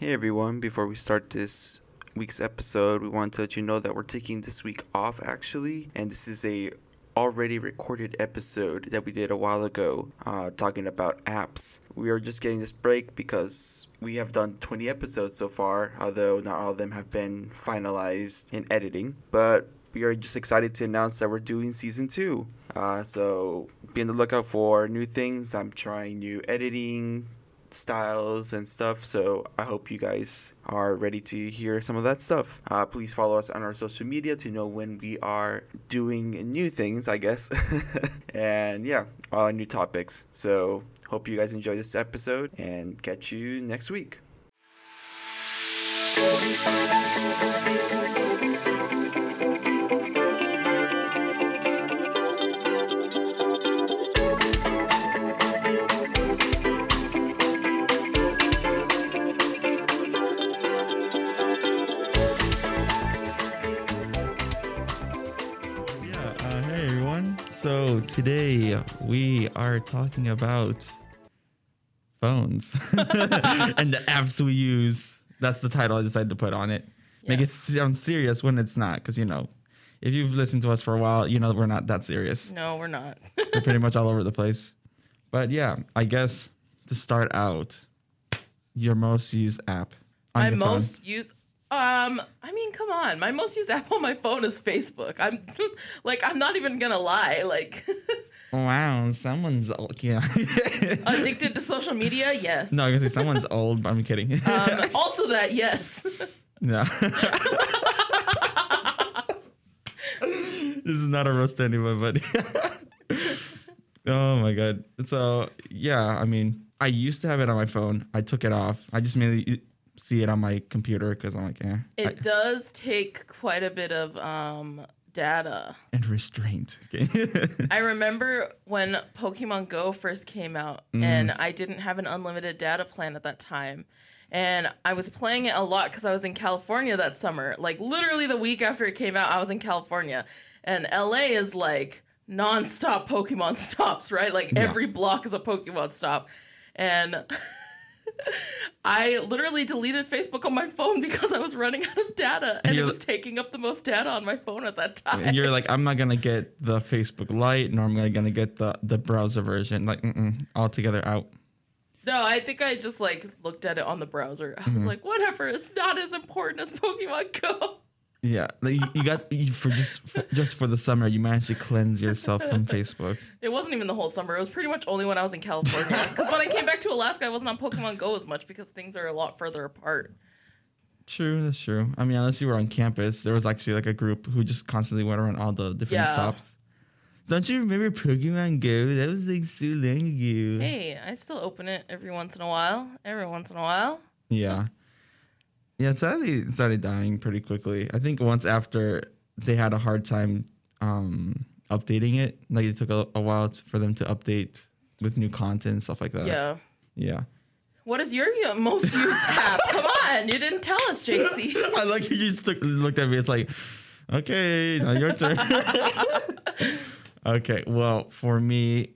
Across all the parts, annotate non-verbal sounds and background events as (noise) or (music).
Hey everyone, before we start this week's episode, we want to let you know that we're taking this week off actually, and this is a already recorded episode that we did a while ago uh, talking about apps. We are just getting this break because we have done 20 episodes so far, although not all of them have been finalized in editing. But we are just excited to announce that we're doing season two. Uh, so be on the lookout for new things. I'm trying new editing styles and stuff. So I hope you guys are ready to hear some of that stuff. Uh, please follow us on our social media to know when we are doing new things, I guess. (laughs) and yeah, uh, new topics. So hope you guys enjoy this episode and catch you next week. So today we are talking about phones (laughs) and the apps we use. That's the title I decided to put on it. Make it sound serious when it's not, because you know, if you've listened to us for a while, you know we're not that serious. No, we're not. (laughs) We're pretty much all over the place. But yeah, I guess to start out, your most used app. on my your phone. most used um I mean, come on. My most used app on my phone is Facebook. I'm (laughs) like I'm not even to lie. Like (laughs) Wow, someone's old. (laughs) Yeah. addicted to social media? Yes. no, I was gonna say someone's old, but I'm kidding. Um also that yes. No. this is not a roast to anyone, but oh my god. So yeah, I mean, I used to have it on my phone. I took it off. I just mainly see it on my computer because I'm like, eh. It I- does take quite a bit of um data. and restraint. (laughs) Okay. I remember when Pokemon Go first came out, and I didn't have an unlimited data plan at that time. And I was playing it a lot because I was in California that summer. Like, literally the week after it came out, I was in California. And LA is like nonstop Pokemon (laughs) stops, right? Like, Yeah. every block is a Pokemon stop. And (laughs) I literally deleted Facebook on my phone because I was running out of data and it was taking up the most data on my phone at that time. and you're like, I'm not gonna get the Facebook Lite, nor am I gonna get the the browser version. Like, mm-mm, altogether out. No, I think I just like looked at it on the browser. I Mm-hmm. was like, whatever, it's not as important as Pokemon Go. Yeah, like you, you got you, for just for, just for the summer, you managed to cleanse yourself from Facebook. (laughs) It wasn't even the whole summer. It was pretty much only when I was in California. (laughs) Because when I came back to Alaska, I wasn't on Pokemon Go as much because things are a lot further apart. True, that's true. I mean, unless you were on campus, there was actually like a group who just constantly went around all the different Yeah. stops. Don't you remember Pokemon Go? That was like so long ago. Hey, I still open it every once in a while. Every once in a while. Yeah. Yeah, sadly started dying pretty quickly. I think once after they had a hard time um, updating it, like it took a, a while t- for them to update with new content and stuff like that. yeah. Yeah. What is your most used (laughs) app? Come on, you didn't tell us, JC. (laughs) I like you just took, looked at me. It's like, okay, now your turn. (laughs) okay, well, for me,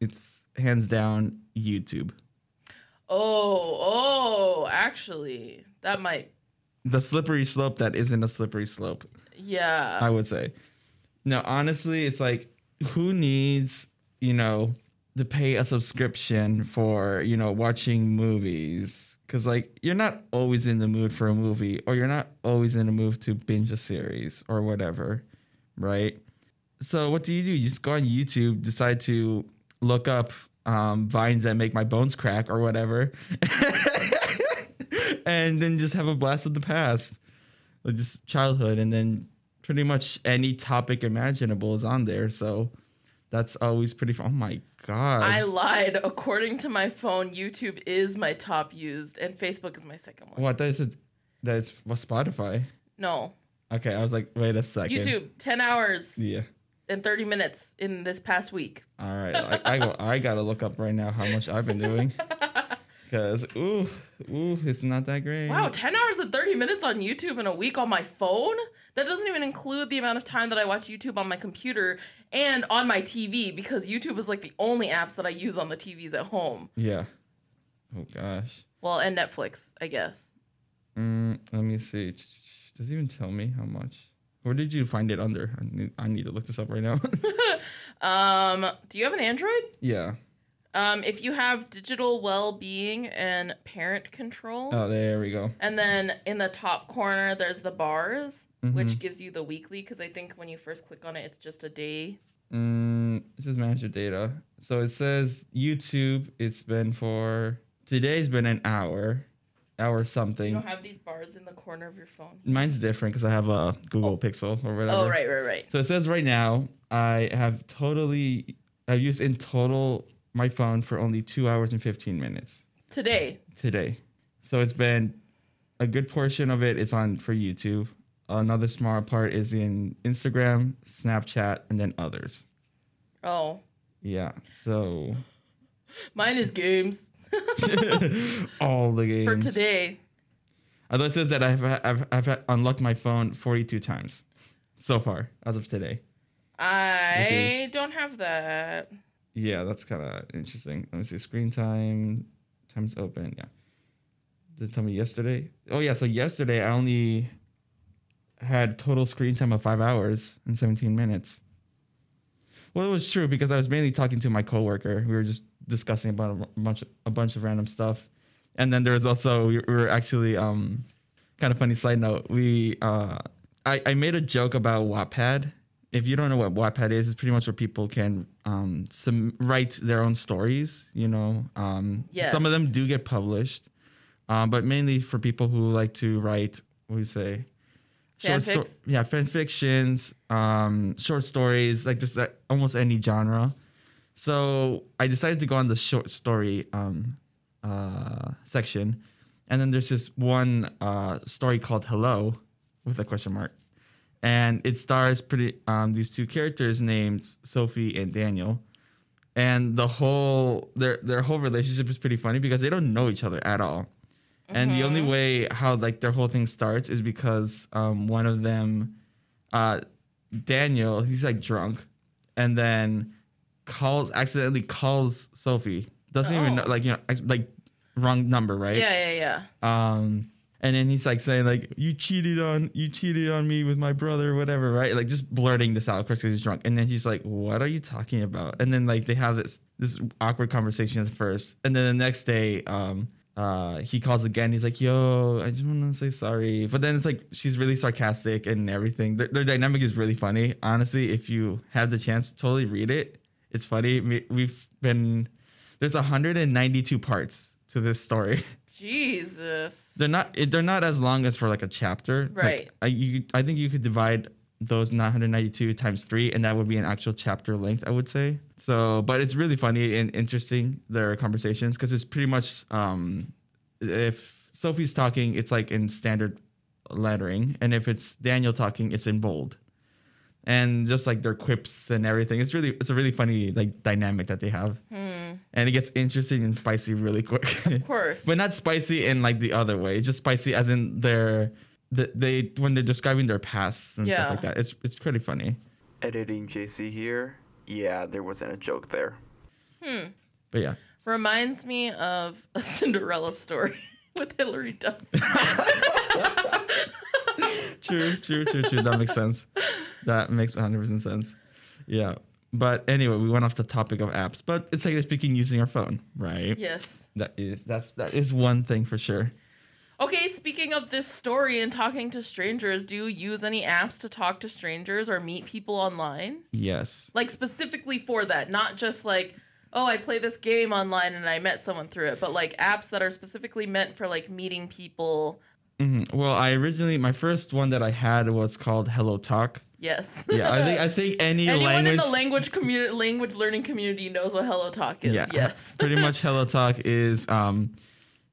it's hands down YouTube. Oh, oh, actually, that might. The slippery slope that isn't a slippery slope, Yeah. I would say. No, honestly, it's like, who needs, you know, to pay a subscription for, you know, watching movies? Because, like, you're not always in the mood for a movie, or you're not always in the mood to binge a series or whatever, right? So, what do you do? You just go on YouTube, decide to look up um, vines that make my bones crack or whatever, (laughs) and then just have a blast of the past, like just childhood, and then pretty much any topic imaginable is on there. So, that's always pretty fun. Oh my god! I lied. According to my phone, YouTube is my top used, and Facebook is my second one. Oh, what that is? That's Spotify. No, Okay, I was like, wait a second. YouTube, 10 hours Yeah. and 30 minutes in this past week. All right. I, I, go, I gotta look up right now how much I've been doing. (laughs) Because ooh, ooh, it's not that great. Wow, 10 hours and 30 minutes on YouTube in a week on my phone? That doesn't even include the amount of time that I watch YouTube on my computer and on my TV because YouTube is like the only apps that I use on the TVs at home. Yeah. Oh gosh. Well, and Netflix, I guess. Mm, let me see. Does it even tell me how much? Where did you find it under? I need, I need to look this up right now. (laughs) (laughs) Um, do you have an Android? yeah. Um, if you have digital well-being and parent controls, Oh, there we go. and then in the top corner there's the bars, Mhm. which gives you the weekly. Because I think when you first click on it, it's just a day. Mm, it says manage your data. So it says YouTube. It's been for today's been an hour, hour something. You don't have these bars in the corner of your phone. Mine's different because I have a Google Pixel or whatever. Oh, right, right, right. So it says right now I have totally I've used in total my phone for only two hours and fifteen minutes Today. today. So it's been a good portion of it is on for YouTube. Another small part is in Instagram, Snapchat, and then others. Oh, Yeah. So (laughs) mine is games (laughs) (laughs) all the games. for today. Although it says that I've I've I've unlocked my phone 42 times so far as of today. I is- don't have that. Yeah, that's kind of interesting. Let me see. Screen time, time's open. Yeah. Did it tell me yesterday? Oh yeah. So yesterday I only had total screen time of five hours and 17 minutes. Well, it was true because I was mainly talking to my coworker. We were just discussing about a bunch, a bunch of random stuff, and then there was also we were actually um, kind of funny side note. We uh, I I made a joke about Wattpad. If you don't know what Wattpad is, it's pretty much where people can um, some write their own stories. You know, um, some of them do get published, um, but mainly for people who like to write. What do you say? Fanfics? yeah, fan fictions, um, short stories, like just like almost any genre. So I decided to go on the short story um, uh, section, and then there's this one uh, story called "Hello" with a question mark, and it stars pretty um, these two characters named Sophie and Daniel, and the whole their their whole relationship is pretty funny because they don't know each other at all. And the only way how like their whole thing starts is because um, one of them, uh, Daniel, he's like drunk, and then calls accidentally calls Sophie. Doesn't even know, Oh. like you know like wrong number, right? Yeah, yeah, yeah. Um, and then he's like saying like you cheated on you cheated on me with my brother, whatever, right? Like just blurting this out, of course, because he's drunk. And then he's like, "What are you talking about?" And then like they have this this awkward conversation at first, and then the next day, um, uh, he calls again. He's like, "Yo, I just want to say sorry," but then it's like she's really sarcastic and everything. Their, their dynamic is really funny. Honestly, if you have the chance, totally read it. It's funny. We- We've been there's 192 parts to this story. (laughs) Jesus. They're not. They're not as long as for like a chapter. Like, Right. I you. I think you could divide those 992 times three, and that would be an actual chapter length. I would say. So, but it's really funny and interesting their conversations because it's pretty much um, if Sophie's talking, it's like in standard lettering, and if it's Daniel talking, it's in bold. And just like their quips and everything, it's really it's a really funny like dynamic that they have, and it gets interesting and spicy really quick. Of (laughs) course. but not spicy in like the other way. Just spicy as in their the, they when they're describing their pasts and Yeah. stuff like that. It's it's pretty funny. Editing JC here. Yeah, there wasn't a joke there. Hmm. But yeah, Reminds me of a (laughs) Cinderella story (laughs) with Hilary Duff. True, true, true, true. That makes sense. That makes 100 percent sense. Yeah. But anyway, we went off the topic of apps, but it's like speaking using our phone, right? yes. That is that's that is one thing for sure. Okay, speaking of this story and talking to strangers, do you use any apps to talk to strangers or meet people online? Yes. Like specifically for that, not just like, oh, I play this game online and I met someone through it, but like apps that are specifically meant for like meeting people. Mhm. Well, I originally my first one that I had was called Hello Talk. Yes. Yeah, I think I think any (laughs) Anyone language in the language community, language learning community knows what Hello Talk is. Yeah. Yes. (laughs) pretty much hello talk is um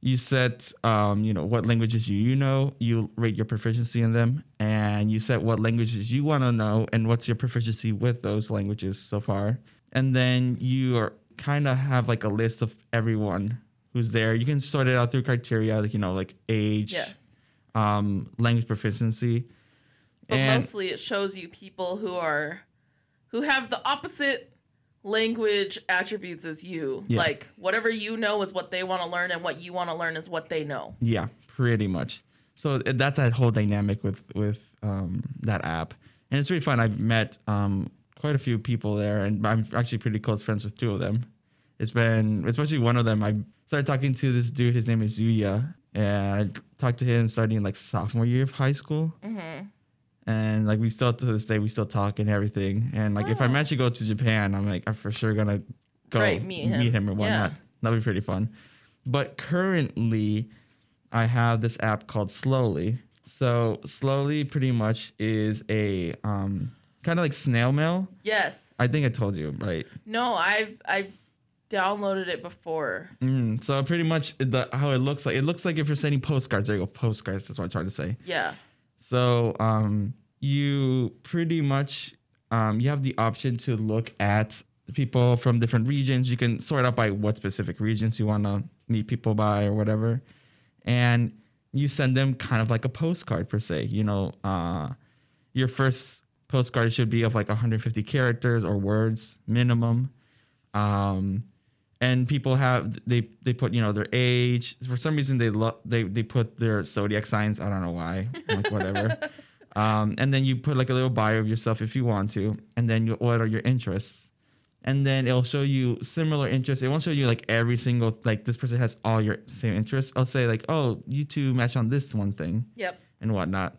you set um you know what languages you you know you rate your proficiency in them and you set what languages you want to know and what's your proficiency with those languages so far and then you are kind of have like a list of everyone who's there you can sort it out through criteria like you know like age yes. Um language proficiency But and mostly it shows you people who are who have the opposite language attributes is you. Yeah. Like whatever you know is what they want to learn, and what you want to learn is what they know. Yeah, pretty much. So that's that whole dynamic with with um, that app, and it's really fun. I've met um, quite a few people there, and I'm actually pretty close friends with two of them. It's been, especially one of them. I started talking to this dude. His name is Yuya, and I talked to him starting in like sophomore year of high school. Mm-hmm. And like we still to this day we still talk and everything. And like if I Oh. actually go to Japan, I'm like I'm for sure gonna go Right, meet him. or Yeah. whatnot. That'd be pretty fun. But currently, I have this app called Slowly. So Slowly pretty much is a um, kind of like snail mail. Yes. I think I told you right. no, I've I've downloaded it before. Mm, so pretty much the how it looks like. It looks like if you're sending postcards. There you go, postcards. That's what I'm trying to say. Yeah. So um, you pretty much um, you have the option to look at people from different regions. You can sort out by what specific regions you want to meet people by or whatever, and you send them kind of like a postcard per se. You know, uh, your first postcard should be of like 150 characters or words minimum. Um, and people have they they put you know their age for some reason they lo- they they put their zodiac signs i don't know why I'm like whatever (laughs) um, and then you put like a little bio of yourself if you want to and then you what are your interests and then it'll show you similar interests it won't show you like every single like this person has all your same interests i'll say like oh you two match on this one thing Yep. and whatnot.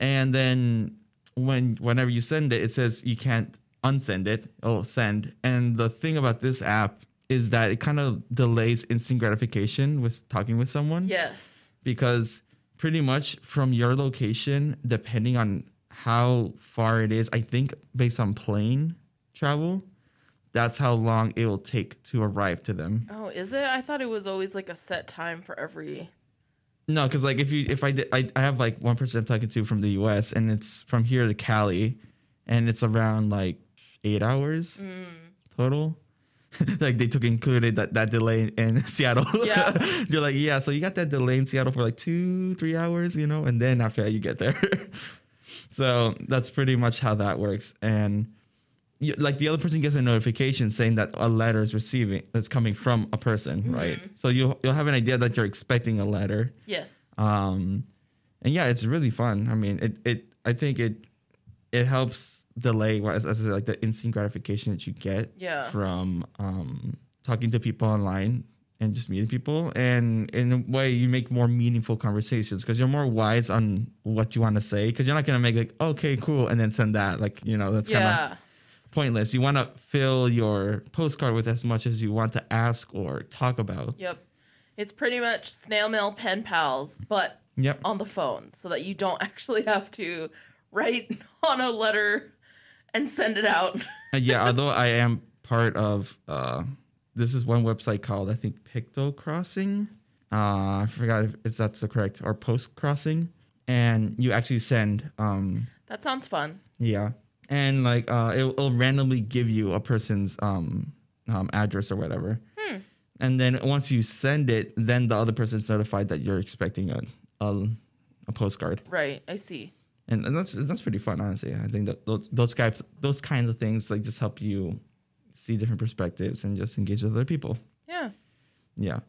And then when whenever you send it, it says you can't unsend it. Oh, send. And the thing about this app is that it kind of delays instant gratification with talking with someone Yes. because pretty much from your location, depending on how far it is, I think based on plane travel, that's how long it will take to arrive to them. Oh, is it? I thought it was always like a set time for every. No, because like if you if I did I, I have like one person I'm talking to from the U.S. and it's from here to Cali, and it's around like eight hours mm. total. (laughs) like they took included that that delay in (laughs) Seattle. Yeah. (laughs) you're like yeah, so you got that delay in Seattle for like two three hours, you know, and then after that you get there. so that's pretty much how that works, and. You, like the other person gets a notification saying that a letter is receiving that's coming from a person, right? So you'll you'll have an idea that you're expecting a letter, Yes. um and yeah it's really fun i mean it it i think it it helps delay as, as like the instant gratification that you get Yeah. from um talking to people online and just meeting people and in a way you make more meaningful conversations because you're more wise on what you want to say because you're not going to make like okay cool and then send that like you know that's kind of Yeah. pointless you want to fill your postcard with as much as you want to ask or talk about Yep. It's pretty much snail mail pen pals, but yep on the phone so that you don't (laughs) actually have to write (laughs) on a letter and send it out. Uh, yeah, although I am part of uh this is one website called I think Picto Crossing. Uh I forgot if, if that's the correct or Post Crossing. And you actually send um That sounds fun. yeah. And like uh it'll, it'll randomly give you a person's um um address or whatever. Hmm. And then once you send it, then the other person's notified that you're expecting a a, a postcard. Right. I see. And, and that's that's pretty fun, honestly. I think that those those guys those kinds of things like just help you see different perspectives and just engage with other people. Yeah. Yeah.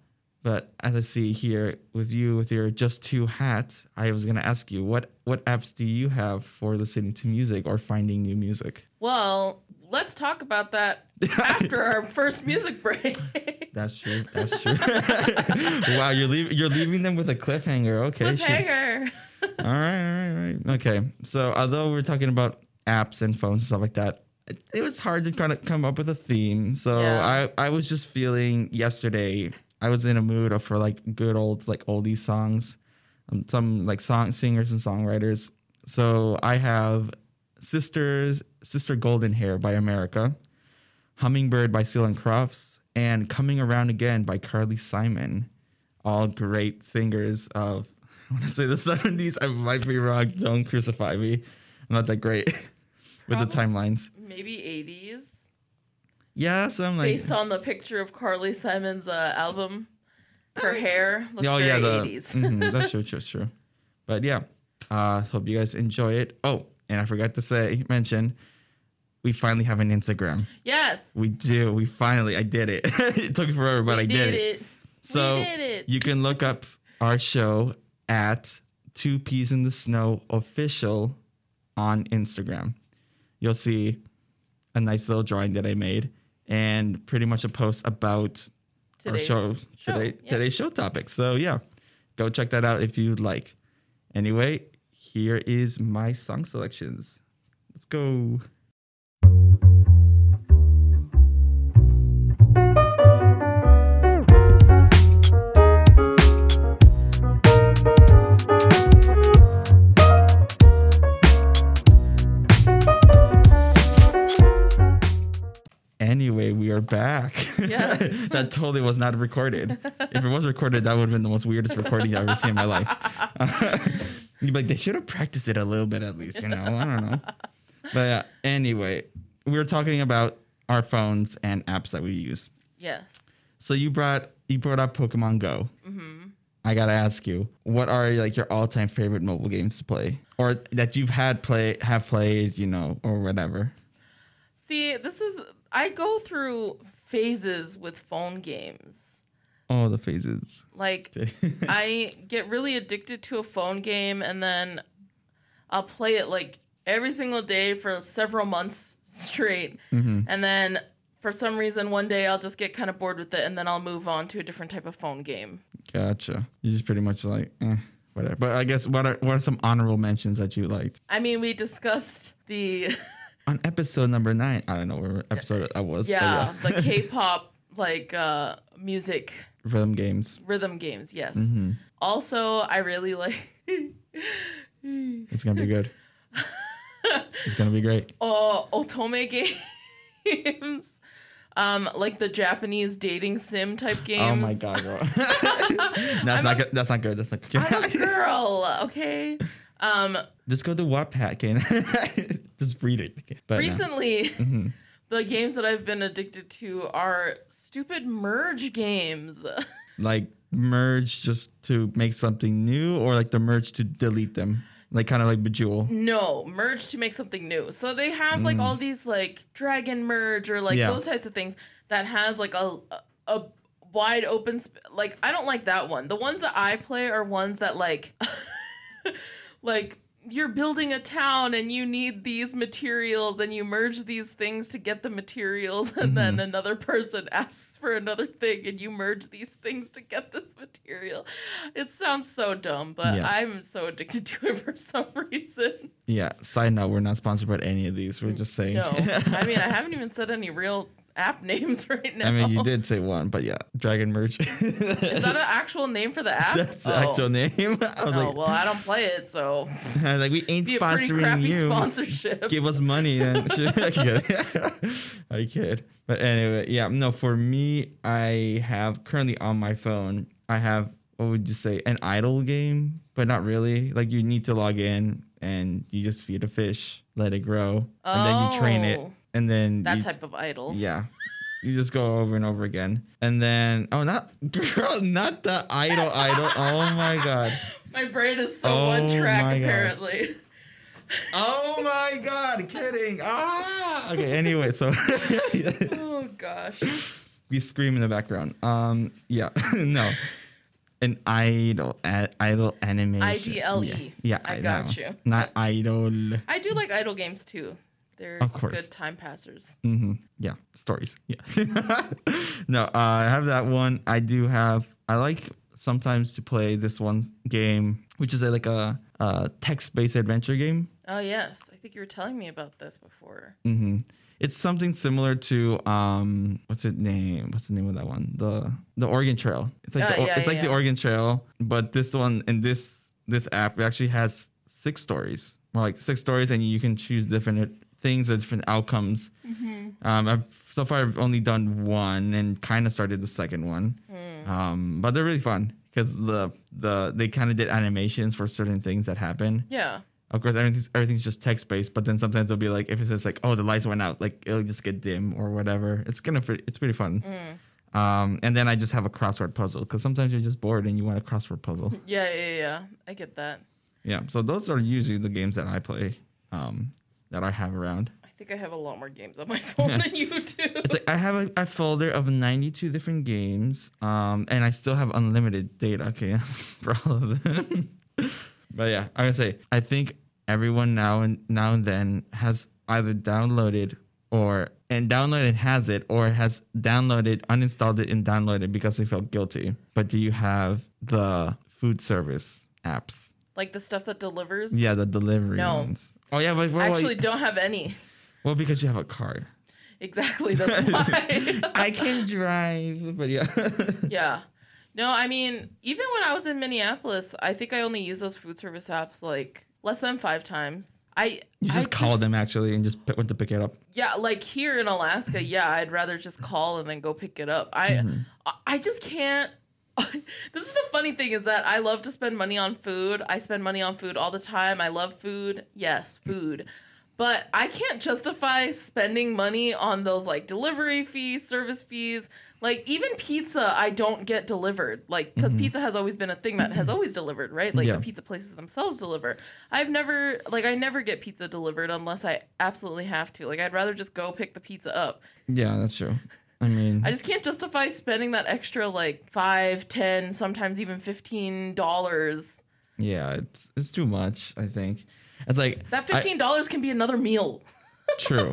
But as I see here with you with your just two hats, I was gonna ask you what what apps do you have for listening to music or finding new music? Well, let's talk about that (laughs) after our first music break. (laughs) That's true. That's true. (laughs) wow, you're leaving you're leaving them with a cliffhanger. Okay, sure. All right, all right, all right. Okay. So although we're talking about apps and phones and stuff like that, it, it was hard to kind of come up with a theme. So Yeah. I, I was just feeling yesterday, I was in a mood of for like good old like oldie songs, um, some like song singers and songwriters. So I have Sisters Sister Golden Hair by America, Hummingbird by Seals and Crofts, and Coming Around Again by Carly Simon. All great singers of (laughs) want to say the 70s. I might be wrong. Don't crucify me. I'm not that great (laughs) with the timelines. Maybe 80s. Yeah, so I'm like, Based on the picture of Carly Simon's uh, album, her hair looks oh very yeah, the 80s. mhm, (laughs) that's true, true, true. But yeah, uh, hope you guys enjoy it. Oh, and I forgot to say, mention, we we finally have an Instagram. Yes. We do. We finally. I did it. it took forever, but We I did, it. So we did it. you can look up our show at Two Peas in the Snow official on Instagram. You'll see a nice little drawing that I made and pretty much a post about our show, show, today yeah. today's show topic. So yeah, go check that out if you'd like. Anyway, here is my song selections. Let's go. Anyway, we are back. Yes. (laughs) that totally was not recorded. If it was recorded, that would have been the most weirdest recording I've ever seen in my life. (laughs) You'd be like, they should have practiced it a little bit at least, you know? I don't know. But yeah, anyway, we were talking about our phones and apps that we use. Yes. So you brought you brought up Pokemon Go. Mhm. I gotta ask you, what are like your all time favorite mobile games to play, or that you've had play have played, you know, or whatever? See, this is I go through phases with phone games. Oh, the phases. Like (laughs) I get really addicted to a phone game and then I'll play it like every single day for several months straight. And then for some reason one day I'll just get kind of bored with it and then I'll move on to a different type of phone game. Gotcha. You're just pretty much like, eh, whatever. But I guess what are what are some honorable mentions that you liked I mean, we discussed the (laughs) on episode number nine? I don't know where episode I was. but yeah, the (laughs) K-pop like uh music rhythm games. rhythm games, yes. Mm-hmm. Also, I really like (laughs) It's gonna be good. (laughs) it's gonna be great. uh, otome games. Um, like the Japanese dating sim type games. Oh my god, bro. that's not good. That's not good. That's not good. I'm a girl, okay? Um, Just go to Wattpad, Kane. (laughs) Just read it. But no. recently, Mm-hmm. (laughs) the games that I've been addicted to are stupid merge games. (laughs) like merge just to make something new, or like the merge to delete them, like kind of like Bejewel. No, merge to make something new. So they have like all these like dragon merge or like Mm. Yeah. those types of things that has like a a wide open sp- like I don't like that one. The ones that I play are ones that like like you're building a town and you need these materials and you merge these things to get the materials and then Mm-hmm. another person (laughs) asks for another thing and you merge these things to get this material. It sounds so dumb, but Yeah. I'm so addicted to it (laughs) for some reason. Yeah. Side note: We're not sponsored by any of these. We're just saying. No, I mean I (laughs) haven't even said any real app (laughs) names right now. I mean, you did say one, but yeah, Dragon Merge. Is that an actual name for the app? That's the oh. actual name. (laughs) I was Oh like, well, I don't play it, so (laughs) I was like, we ain't be sponsoring crappy you. sponsorship. Give us money and. I kid. I kid. But anyway, yeah, no, for me, I have currently on my phone, I have what would you say, an idle game, but not really. Like you need to log in and you just feed a fish, let it grow, and then you train it, Oh. And then that you, type of idol. Yeah. You just go over and over again. And then oh not (laughs) girl, not the idol idol. Oh my god. (laughs) My brain is so Oh one track apparently. Oh my god, kidding. Ah okay, anyway, so (laughs) Oh gosh. we scream in the background. Um yeah, no. An idol idol animation. IDLE. Yeah, yeah E. I got know. you. Not idol. I do like idol games too. They're Of course. good time passers. Mm-hmm. Yeah, stories. Yeah. (laughs) no, uh, I have that one. I do have. I like sometimes to play this one game, which is a, like a, a text-based adventure game. Oh yes, I think you were telling me about this before. Mm-hmm. It's something similar to um, what's it name? What's the name of that one? The the Oregon Trail. It's like Oh, the, yeah, it's like the. Oregon Trail, but this one in this this app actually has six stories, more like six stories, and you can choose different things or different outcomes. Mm-hmm. Um, I've so far I've only done one and kind of started the second one, Hmm. um, but they're really fun because the the they kind of did animations for certain things that happen. Yeah. Of course, everything's everything's just text based, but then sometimes it'll be like if it says like, "Oh, the lights went out," like it'll just get dim or whatever. It's gonna it's pretty fun. Um, and then I just have a crossword puzzle because sometimes you're just bored and you want a crossword puzzle. (laughs) Yeah, yeah, yeah. I get that. yeah, so those are usually the games that I play, um, that I have around. I think I have a lot more games on my (laughs) phone than you (laughs) do. It's like I have a, a folder of 92 different games, um, and I still have unlimited data, okay, (laughs) for all of them. but yeah, I would say I think everyone now and now and then has either downloaded or and downloaded has it or has downloaded, uninstalled it, and downloaded because they felt guilty. But do you have the food service apps? Like the stuff that delivers. Yeah, the delivery No. ones. Oh yeah, but well, I actually don't have any. well, because you have a car. Exactly. (laughs) That's why. I can drive, but yeah. (laughs) yeah. No, I mean, even when I was in Minneapolis, I think I only used those food service apps like less than five times. I You just I call them actually and just p- went to pick it up. Yeah, like here in Alaska, yeah, I'd rather just call and then go pick it up. I Mm-hmm. I- I just can't (laughs) this is the funny thing is that I love to spend money on food. I spend money on food all the time. I love food. Yes, food. But I can't justify spending money on those like delivery fees, service fees. Like even pizza I don't get delivered. Like cuz pizza has always been a thing that has always delivered, right? Like Mm-hmm. Yeah. the pizza places themselves deliver. I've never like I never get pizza delivered unless I absolutely have to. Like I'd rather just go pick the pizza up. Yeah, that's true. I mean, I just can't justify spending that extra like five, ten, sometimes even fifteen dollars. yeah, it's it's too much. I think it's like That fifteen dollars can be another meal. (laughs) true,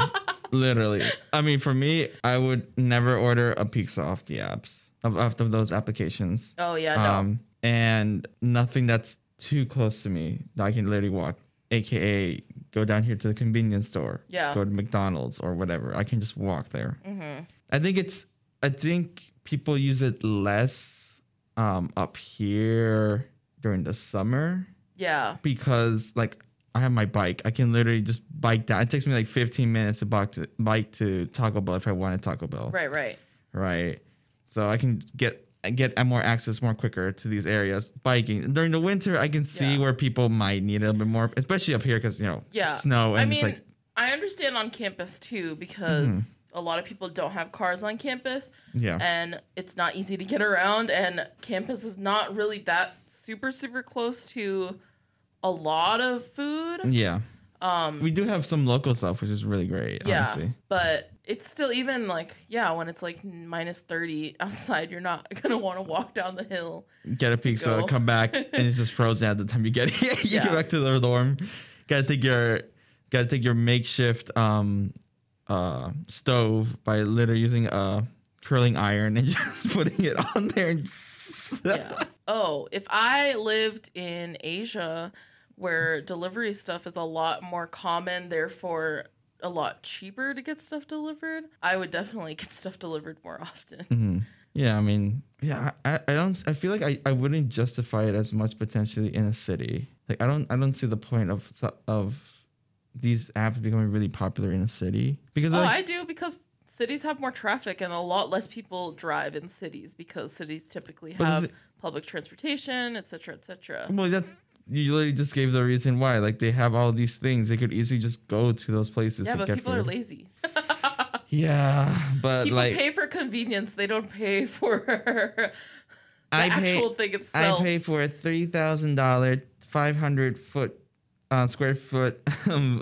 literally. I mean, for me, I would never order a pizza off the apps of, off of those applications. Oh yeah, no. Um, and nothing that's too close to me that I can literally walk, aka go down here to the convenience store, Yeah. go to McDonald's or whatever. I can just walk there. Mm-hmm. I think it's. I think people use it less um, up here during the summer yeah. because like I have my bike. I can literally just bike down. It takes me like 15 minutes to bike to bike to Taco Bell if I want a Taco Bell. Right, right. Right. So I can get get more access more quicker to these areas biking during the winter. I can see Yeah. where people might need a little bit more, especially up here because you know Yeah. snow and I it's like Mm-hmm. I understand on campus too because a lot of people don't have cars on campus yeah and it's not easy to get around and campus is not really that super super close to a lot of food. yeah. Um, we do have some local stuff, which is really great. Yeah, honestly. but it's still even like yeah, when it's like minus thirty outside, you're not (laughs) gonna want to walk down the hill. get a pizza, go. come back, (laughs) and it's just frozen at the time you get (laughs) here. you Yeah. get back to the dorm. Gotta take your gotta take your makeshift um uh stove by literally using a curling iron and just putting it on there and yeah. Oh, if I lived in Asia where delivery stuff is a lot more common, therefore a lot cheaper to get stuff delivered, I would definitely get stuff delivered more often. Mhm. Yeah, I mean, yeah, I, I don't. I feel like I, I wouldn't justify it as much potentially in a city. Like I don't I don't see the point of of these apps becoming really popular in a city because Oh, like, I do because cities have more traffic and a lot less people drive in cities because cities typically have public transportation, etc., etc. Well, that you literally just gave the reason why. Like they have all these things, they could easily just go to those places Yeah, but get people food. are lazy. (laughs) Yeah, but People like pay for convenience; they don't pay for (laughs) the I pay, actual thing I pay for a three thousand dollar, five hundred foot, uh, square foot (laughs) um,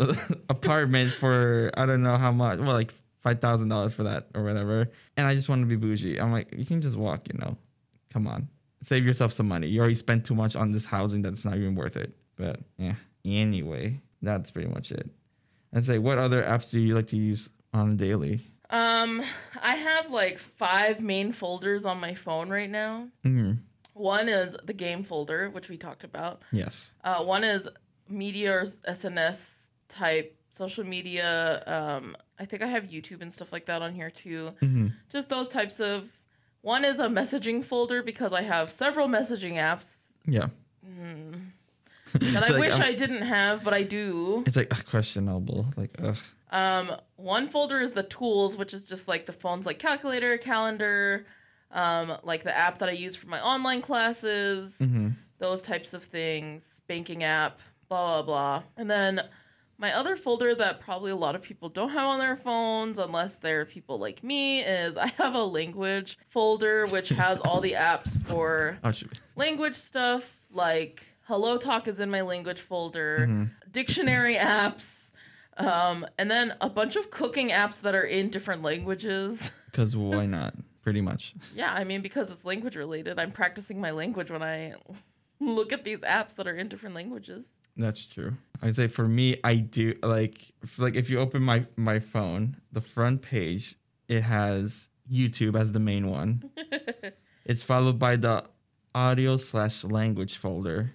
apartment for I don't know how much. Well, like five thousand dollars for that or whatever. And I just want to be bougie. I'm like, you can just walk, you know. Come on, save yourself some money. You already spent too much on this housing that's not even worth it. But yeah. Anyway, that's pretty much it. And say, what other apps do you like to use on a daily? Um, I have like five main folders on my phone right now. hmm One is the game folder, which we talked about. Yes. Uh, one is media or SNS type social media. Um, I think I have YouTube and stuff like that on here too. hmm Just those types of. One is a messaging folder because I have several messaging apps Yeah. that (laughs) I like, wish um, I didn't have, but I do. It's like ugh, questionable. Like, ugh. Um, one folder is the tools, which is just like the phone's like calculator, calendar, um, like the app that I use for my online classes, hmm those types of things, banking app, blah blah blah. And then my other folder that probably a lot of people don't have on their phones unless they're people like me is I have a language folder which has all the apps for Oh, language stuff like Hello Talk is in my language folder, Mm-hmm. dictionary apps, Um, and then a bunch of cooking apps that are in different languages. (laughs) Because why not? Pretty much. yeah, I mean because it's language related. I'm practicing my language when I look at these apps that are in different languages. That's true. I'd say for me, I do like like if you open my my phone, the front page it has YouTube as the main one. (laughs) it's followed by the audio slash language folder,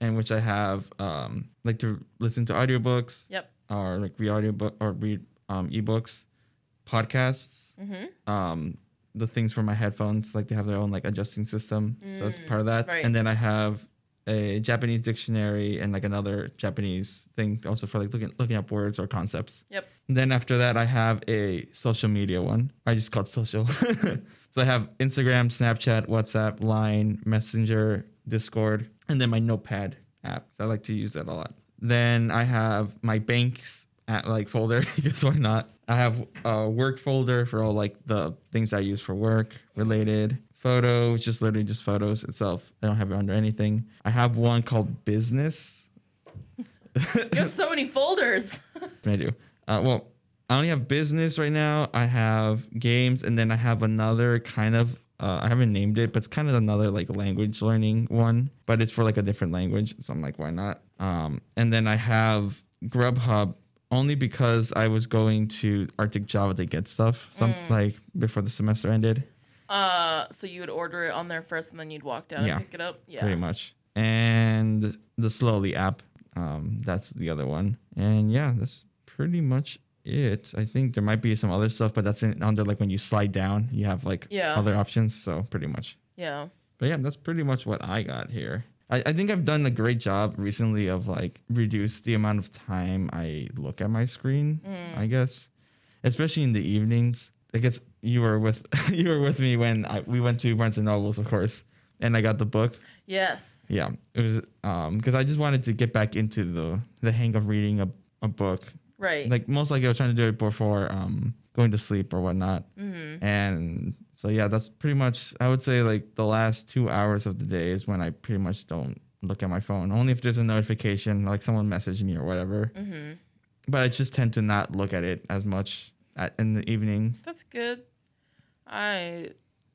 in which I have um like to listen to audiobooks Yep. or like read audiobook or read um ebooks, podcasts, um the things for my headphones like they have their own like adjusting system, so that's part of that. right. And then I have a Japanese dictionary and like another Japanese thing also for like looking looking up words or concepts. Yep. And Then after that, I have a social media one. I just called social. (laughs) so I have Instagram, Snapchat, WhatsApp, Line, Messenger, Discord, and then my Notepad app. So I like to use that a lot. Then I have my banks at like folder (laughs) because why not? I have a work folder for all like the things I use for work related. Photo, which is literally just photos itself. I don't have it under anything. I have one called business. (laughs) You have so many folders. (laughs) I do. Uh, well, I only have business right now. I have games, and then I have another kind of. Uh, I haven't named it, but it's kind of another like language learning one, but it's for like a different language. So I'm like, why not? Um, and then I have Grubhub only because I was going to Arctic Java to get stuff, some like before the semester ended. Uh, so you would order it on there first, and then you'd walk down Yeah. and pick it up. Yeah. pretty much. And the Slowly app, um, that's the other one. And yeah, that's pretty much it. I think there might be some other stuff, but that's in, under like when you slide down, you have like Yeah. other options. So pretty much. Yeah. But yeah, that's pretty much what I got here. I, I think I've done a great job recently of like reduce the amount of time I look at my screen. I guess, especially in the evenings. I guess you were with (laughs) you were with me when I, we went to Barnes and Nobles, of course, and I got the book. Yes. Yeah, it was um because I just wanted to get back into the the hang of reading a, a book. Right. Like most likely I was trying to do it before um going to sleep or whatnot. Mm-hmm. And so yeah, that's pretty much I would say like the last two hours of the day is when I pretty much don't look at my phone. Only if there's a notification, like someone messaged me or whatever. Mm-hmm. But I just tend to not look at it as much at, in the evening. That's good. I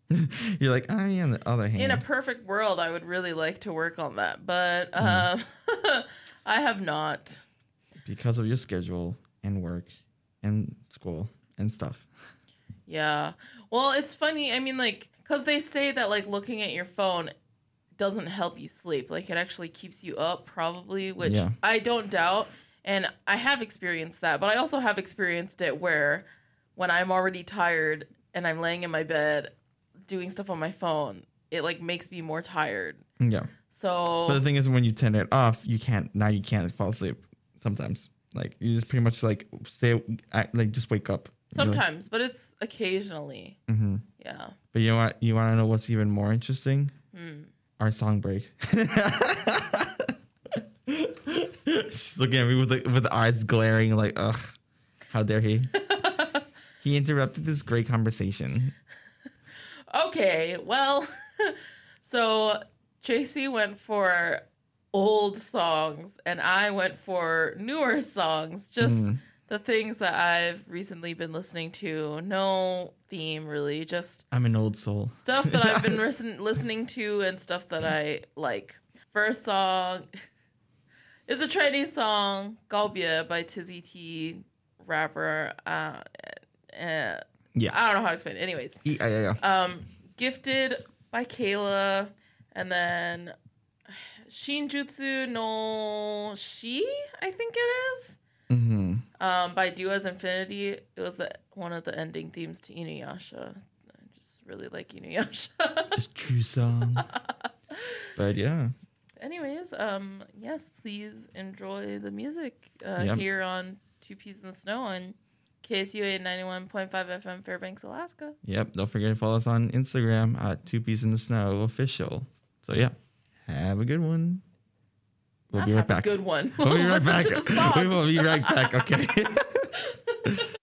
(laughs) You're like, I on the other hand. in a perfect world, I would really like to work on that, but Mm. um, (laughs) I have not. because of your schedule and work and school and stuff. Yeah. Well, it's funny. I mean, like, because they say that, like, looking at your phone doesn't help you sleep. Like, it actually keeps you up, probably, which Yeah. I don't doubt. And I have experienced that, but I also have experienced it where when I'm already tired and I'm laying in my bed doing stuff on my phone, it, like, makes me more tired. Yeah. So, But the thing is, when you turn it off, you can't. Now you can't fall asleep. Sometimes, like you just pretty much like stay, like just wake up. You're like- sometimes, but it's occasionally. Mhm. Yeah. But you know what? You want to know what's even more interesting? Hmm. Our song break. (laughs) She's looking at me with the, with the eyes glaring, like, ugh, how dare he? (laughs) he interrupted this great conversation. Okay, well, (laughs) so JC went for old songs and I went for newer songs, just Mm. the things that I've recently been listening to. No theme really, just I'm an old soul. stuff that I've been (laughs) listen- listening to and stuff that I like. First song is a Chinese song, Galbia by Tizzy T, rapper. Uh, uh, Yeah. I don't know how to explain it. Anyways, Yeah, yeah, yeah. um, Gifted by Kayla, and then Shinjutsu no Shi, I think it is. mm-hmm. Um, by Do As Infinity. It was the one of the ending themes to Inuyasha. I just really like Inuyasha. It's true song. (laughs) but yeah. Anyways, um, yes, please enjoy the music uh, here on Two Peas in the Snow on KSUA 91.5 FM Fairbanks, Alaska. Yep. Don't forget to follow us on Instagram at Two Peas in the Snow Official. So yeah, have a good one. We'll be Have right a back. Good one. We'll be (laughs) right back. to the songs. (laughs) we will be right back. Okay. (laughs)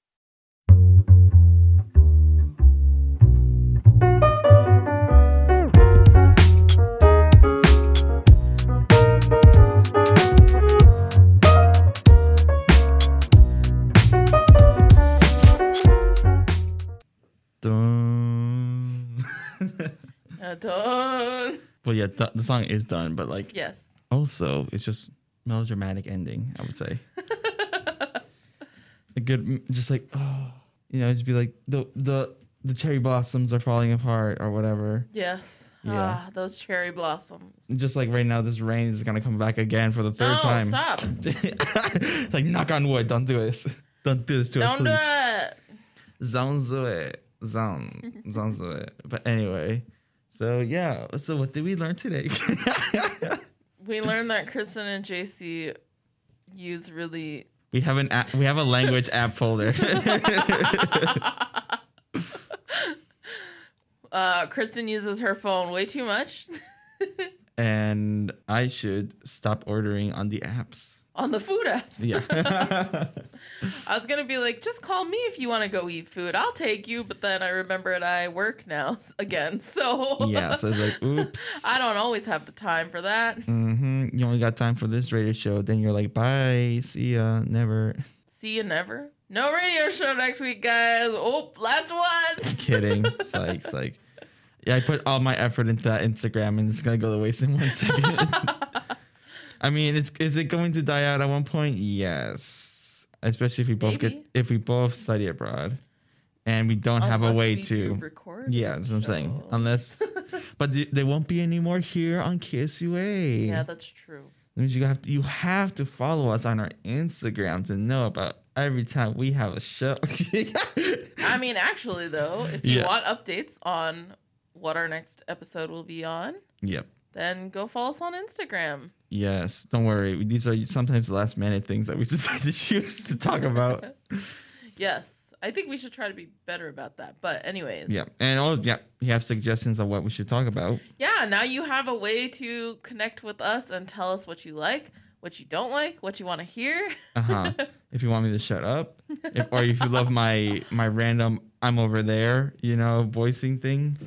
dun. Well, yeah, th- the song is done, but like Yes. also it's just melodramatic ending. I would say (laughs) a good, just like oh, you know, just be like the the the cherry blossoms are falling apart or whatever. Yes. Yeah. Ah, those cherry blossoms. Just like right now, this rain is gonna come back again for the third no, time. stop. It's (laughs) like knock on wood, don't do this. (laughs) Don't do this to us, Don't do please. it. Sounds do it. Sound sounds do it. But anyway, so yeah. So what did we learn today? (laughs) We learned that Kristen and JC use really we have an app, we have a language app folder. (laughs) uh Kristen uses her phone way too much (laughs) and I should stop ordering on the apps. On the food apps. Yeah. (laughs) I was gonna be like, just call me if you want to go eat food. I'll take you. But then I remembered I work now again, (laughs) so yeah. So it's like, oops. (laughs) I don't always have the time for that. Mm-hmm. You only got time for this radio show. Then you're like, bye. See ya. Never. See you never. No radio show next week, guys. Oh, last one. Kidding. Psych. Psych. Yeah, I put all my effort into that Instagram and it's gonna go to waste in one second. I mean, it's is it going to die out at one point? Yes. Especially if we both get if we both study abroad and we don't have a Unless way we do to record. Yeah, that's what I'm saying. Unless (laughs) but th- there won't be any more here on KSUA. Yeah, that's true. That means you have to, you have to follow us on our Instagram to know about every time we have a show. (laughs) I mean, actually, though, if you Yeah. want updates on what our next episode will be on, yep. Then go follow us on Instagram. Yes. Don't worry. These are sometimes the last minute things that we (laughs) decide to choose to talk about. (laughs) Yes, I think we should try to be better about that. But anyways, yeah. And oh yeah, you have suggestions on what we should talk about. yeah. Now you have a way to connect with us and tell us what you like, what you don't like, what you want to hear. Uh huh. (laughs) if you want me to shut up, if, or if you love my my random I'm over there, you know, voicing thing.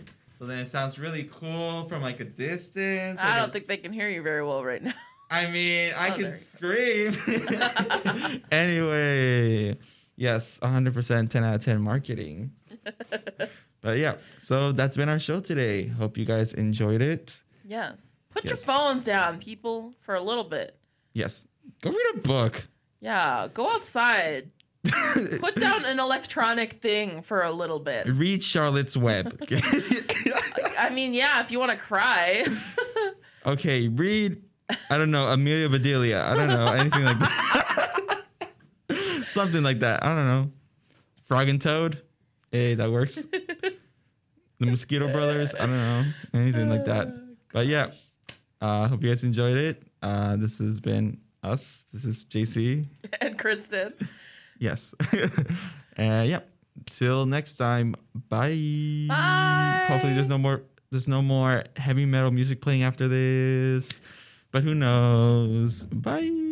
So then it sounds really cool from like a distance. I don't think they can hear you very well right now. I mean, I Oh, can scream. (laughs) (laughs) anyway, yes, 100% 10 out of 10 marketing. (laughs) but yeah, so that's been our show today. Hope you guys enjoyed it. Yes. Put Yes. your phones down, people, for a little bit. Yes, go read a book. Yeah, go outside. (laughs) Put down an electronic thing for a little bit. read Charlotte's Web. (laughs) (laughs) I mean, yeah, if you want to cry. okay, read, I don't know, Amelia Bedelia. I don't know, anything like that. Something like that. I don't know. Frog and Toad. Hey, that works. the Mosquito Brothers. I don't know. Anything like that. But yeah, uh, hope you guys enjoyed it. Uh, this has been us. This is JC. and Kristen. Yes. (laughs) Uh, yeah. Till next time. Bye. Bye. Hopefully there's no more there's no more heavy metal music playing after this. But who knows? Bye.